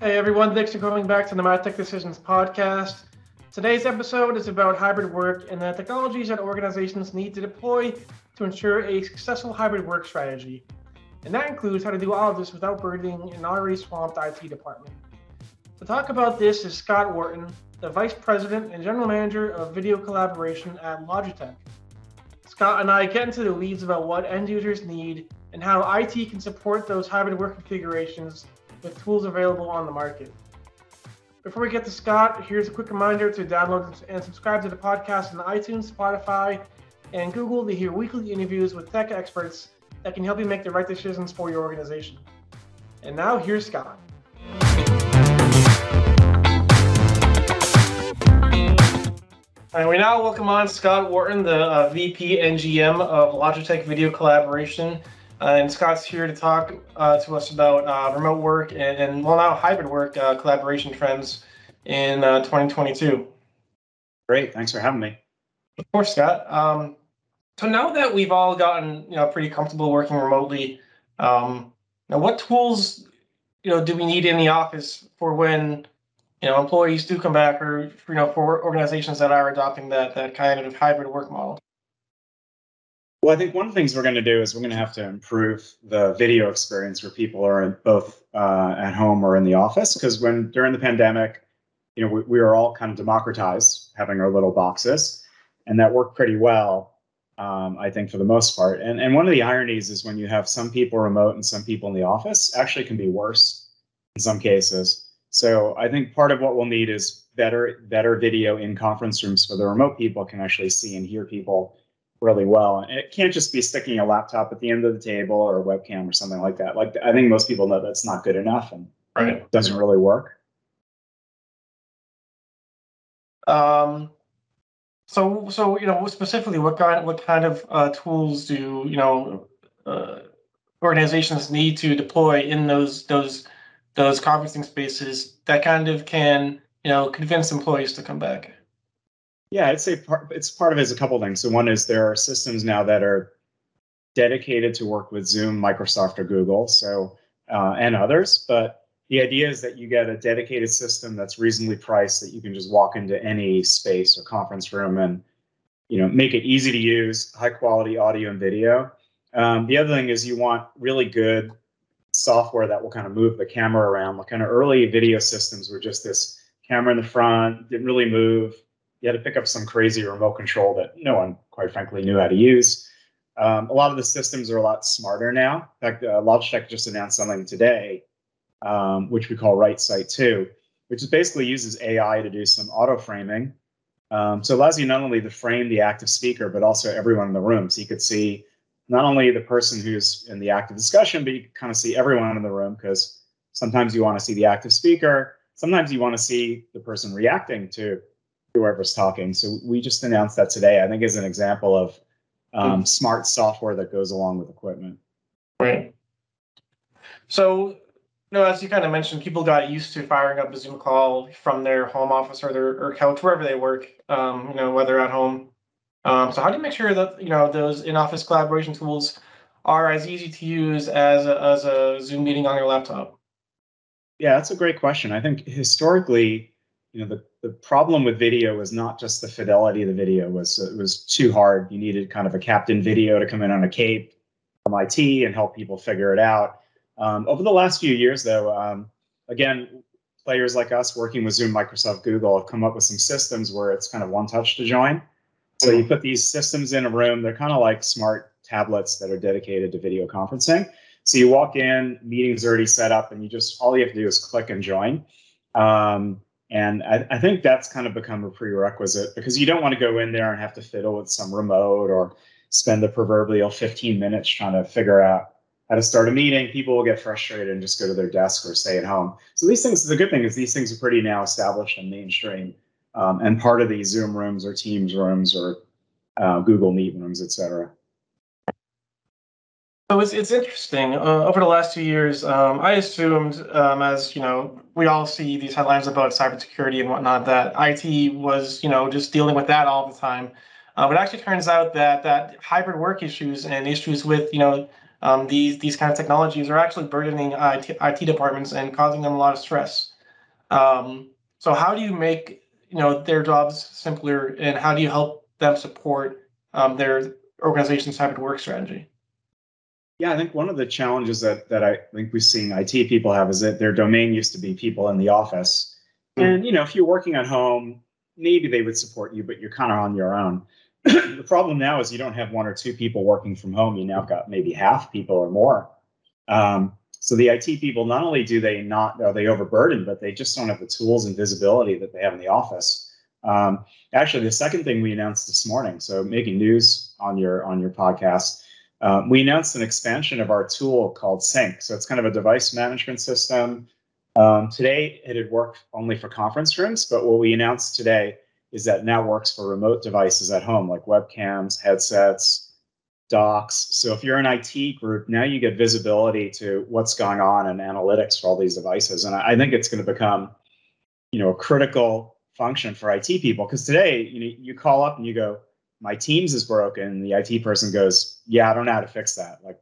Hey everyone, thanks for coming back to the MyTech Decisions podcast. Today's episode is about hybrid work and the technologies that organizations need to deploy to ensure a successful hybrid work strategy. And that includes how to do all of this without burdening an already swamped IT department. To talk about this is Scott Wharton, the Vice President and General Manager of Video Collaboration at Logitech. Scott and I get into the weeds about what end users need and how IT can support those hybrid work configurations with tools available on the market. Before we get to Scott, here's a quick reminder to download and subscribe to the podcast on iTunes, Spotify, and Google to hear weekly interviews with tech experts that can help you make the right decisions for your organization. And now, here's Scott. And we now welcome on Scott Wharton, the uh, VP and GM of Logitech Video Collaboration. Uh, and Scott's here to talk uh, to us about uh, remote work and, and, well, now hybrid work uh, collaboration trends in uh, 2022. Great, thanks for having me. Of course, Scott. Um, so now that we've all gotten you know pretty comfortable working remotely, um, now what tools you know do we need in the office for when you know employees do come back, or you know for organizations that are adopting that that kind of hybrid work model? Well, I think one of the things we're going to do is we're going to have to improve the video experience where people are both uh, at home or in the office. Because when during the pandemic, you know, we, we were all kind of democratized having our little boxes, and that worked pretty well, um, I think, for the most part. And and one of the ironies is when you have some people remote and some people in the office, actually can be worse in some cases. So I think part of what we'll need is better better video in conference rooms so the remote people can actually see and hear people really well. And it can't just be sticking a laptop at the end of the table or a webcam or something like that. Like I think most people know that's not good enough and right. doesn't really work. Um, so so you know specifically what kind what kind of uh, tools do you know uh, organizations need to deploy in those those those conferencing spaces that kind of can you know convince employees to come back. Yeah, I'd say part, it's part of it is a couple things. So one is there are systems now that are dedicated to work with Zoom, Microsoft, or Google, so uh, and others. But the idea is that you get a dedicated system that's reasonably priced that you can just walk into any space or conference room and you know make it easy to use, high quality audio and video. Um, the other thing is you want really good software that will kind of move the camera around. Like kind of early video systems were just this camera in the front, didn't really move you had to pick up some crazy remote control that no one, quite frankly, knew how to use. Um, a lot of the systems are a lot smarter now. In fact, uh, Logitech just announced something today, um, which we call RightSight 2, which is basically uses AI to do some auto framing. Um, so it allows you not only to frame the active speaker, but also everyone in the room. So you could see not only the person who's in the active discussion, but you kind of see everyone in the room because sometimes you want to see the active speaker. Sometimes you want to see the person reacting to whoever's talking. So we just announced that today. I think is an example of um, mm. smart software that goes along with equipment. Right. So, you know, as you kind of mentioned, people got used to firing up a Zoom call from their home office or their or couch, wherever they work. Um, you know, whether at home. Um, so, how do you make sure that you know those in-office collaboration tools are as easy to use as a, as a Zoom meeting on your laptop? Yeah, that's a great question. I think historically, you know, the the problem with video was not just the fidelity of the video was it was too hard. You needed kind of a captain video to come in on a cape from IT and help people figure it out. Um, over the last few years, though, um, again, players like us working with Zoom, Microsoft, Google have come up with some systems where it's kind of one touch to join. So you put these systems in a room. They're kind of like smart tablets that are dedicated to video conferencing. So you walk in, meetings already set up, and you just all you have to do is click and join. Um, and I, I, think that's kind of become a prerequisite because you don't want to go in there and have to fiddle with some remote or spend the proverbial 15 minutes trying to figure out how to start a meeting. People will get frustrated and just go to their desk or stay at home. So these things, the good thing is these things are pretty now established and mainstream um, and part of these Zoom rooms or Teams rooms or uh, Google Meet rooms, et cetera. So it's, it's interesting. Uh, over the last two years, um, I assumed, um, as you know, we all see these headlines about cybersecurity and whatnot, that IT was, you know, just dealing with that all the time. Uh, but it actually turns out that that hybrid work issues and issues with you know um, these these kind of technologies are actually burdening IT, IT departments and causing them a lot of stress. Um, so how do you make you know their jobs simpler, and how do you help them support um, their organization's hybrid work strategy? Yeah, I think one of the challenges that that I think we've seen IT people have is that their domain used to be people in the office, mm-hmm. and you know if you're working at home, maybe they would support you, but you're kind of on your own. the problem now is you don't have one or two people working from home. You now got maybe half people or more. Um, so the IT people not only do they not are they overburdened, but they just don't have the tools and visibility that they have in the office. Um, actually, the second thing we announced this morning, so making news on your on your podcast, um, we announced an expansion of our tool called Sync. So it's kind of a device management system. Um, today, it had worked only for conference rooms, but what we announced today is that now works for remote devices at home, like webcams, headsets, docks. So if you're an IT group, now you get visibility to what's going on and analytics for all these devices. And I, think it's going to become, you know, a critical function for IT people because today, you know, you call up and you go, "My Teams is broken." And the IT person goes, "Yeah, I don't know how to fix that." Like,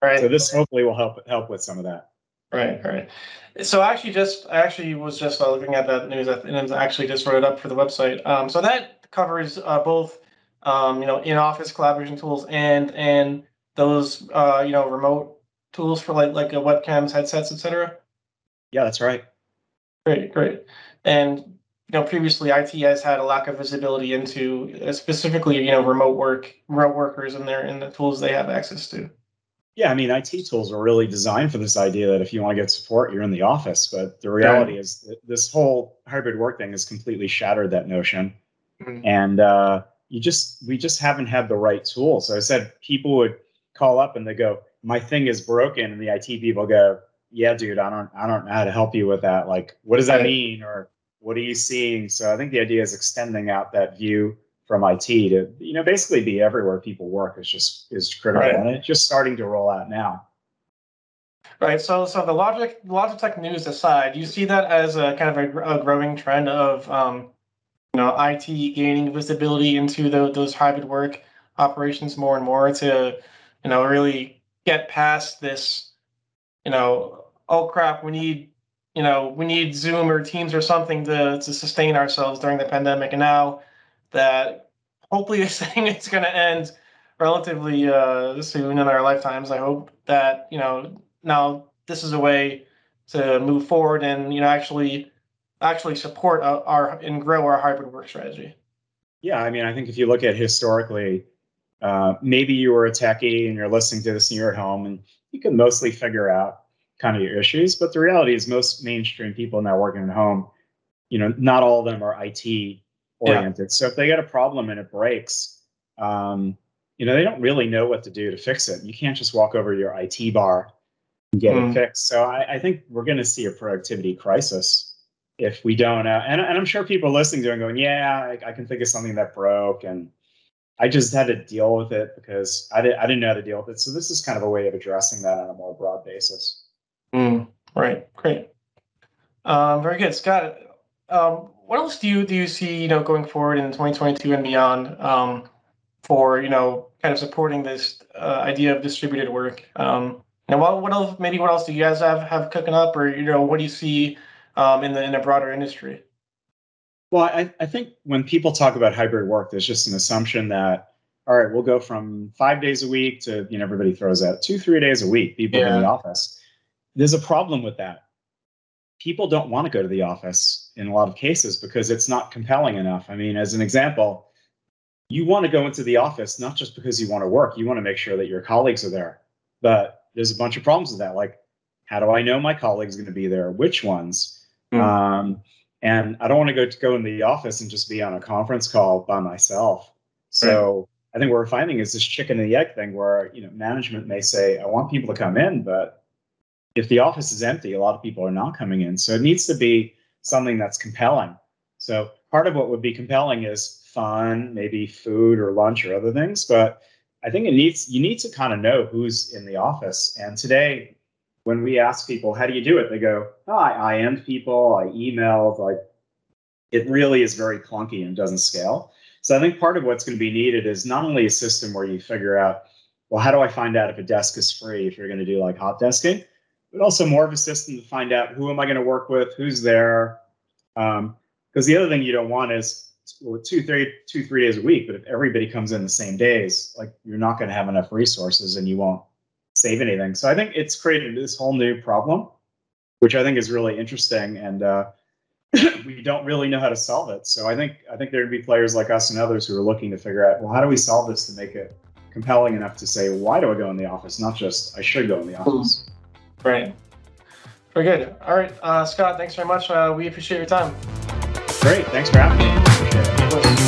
right. So this hopefully will help help with some of that. Right, right. So I actually just I actually was just uh, looking at that news and actually just wrote it up for the website. Um, so that covers uh, both um, you know in office collaboration tools and and those uh, you know remote tools for like like webcams, headsets, etc. Yeah, that's right. Great, great. And you know previously IT has had a lack of visibility into uh, specifically you know remote work, remote workers and their and the tools they have access to. Yeah, I mean, IT tools are really designed for this idea that if you want to get support, you're in the office. But the reality right. is, this whole hybrid work thing has completely shattered that notion. Mm-hmm. And uh, you just, we just haven't had the right tools. So I said, people would call up and they go, "My thing is broken," and the IT people go, "Yeah, dude, I don't, I don't know how to help you with that. Like, what does that mean, or what are you seeing?" So I think the idea is extending out that view from IT to you know basically be everywhere people work is just is critical, right. and it's just starting to roll out now. Right. So, so the logic, Logitech news aside, you see that as a kind of a, a growing trend of, um, know, IT gaining visibility into the, those hybrid work operations more and more to, you know, really get past this, you know, oh crap, we need, you know, we need Zoom or Teams or something to to sustain ourselves during the pandemic, and now that hopefully this thing is going to end relatively uh, soon in our lifetimes. I hope that you know now this is a way to move forward and you know actually actually support our, our and grow our hybrid work strategy. Yeah, I mean, I think if you look at historically, uh, maybe you were a techie and you're listening to this and you're at home and you can mostly figure out kind of your issues. But the reality is, most mainstream people now working at home, you know, not all of them are IT oriented. Yeah. So if they get a problem and it breaks, um, you know, they don't really know what to do to fix it. You can't just walk over to your IT bar and get mm. it fixed. So I, I think we're going to see a productivity crisis if we don't. Uh, and, and I'm sure people listening to it going, yeah, I, I, can think of something that broke. And I just had to deal with it because I, did, I didn't know how to deal with it. So this is kind of a way of addressing that on a more broad basis. Mm. Right. Great. Um, very good. Scott, um, what else do you do you see you know going forward in 2022 and beyond um, for you know kind of supporting this uh, idea of distributed work? Um, and what what else maybe what else do you guys have have cooking up, or you know what do you see um, in the in a broader industry? Well, I, I think when people talk about hybrid work, there's just an assumption that all right, we'll go from five days a week to you know everybody throws out two three days a week people yeah. in the office. There's a problem with that people don't want to go to the office in a lot of cases because it's not compelling enough. I mean, as an example, you want to go into the office not just because you want to work, you want to make sure that your colleagues are there. But there's a bunch of problems with that. Like, how do I know my colleagues are going to be there? Which ones? Mm. Um, and I don't want to go to go in the office and just be on a conference call by myself. So right. I think what we're finding is this chicken and the egg thing where you know management may say, I want people to come in, but if the office is empty, a lot of people are not coming in. So it needs to be something that's compelling. So part of what would be compelling is fun, maybe food or lunch or other things. But I think it needs you need to kind of know who's in the office. And today, when we ask people, how do you do it? They go, oh, I IM'd people, I emailed, like it really is very clunky and doesn't scale. So I think part of what's going to be needed is not only a system where you figure out, well, how do I find out if a desk is free if you're going to do like hot desking, but also more of a system to find out who am I going to work with, who's there. Because um, the other thing you don't want is well, two, three, two, three days a week. But if everybody comes in the same days, like you're not going to have enough resources and you won't save anything. So I think it's created this whole new problem, which I think is really interesting. And uh, we don't really know how to solve it. So I think I think there'd be players like us and others who are looking to figure out, well, how do we solve this to make it compelling enough to say, why do I go in the office, not just I should go in the office. Right. Very good. All right, uh, Scott. Thanks very much. Uh, we appreciate your time. Great. Thanks for having me.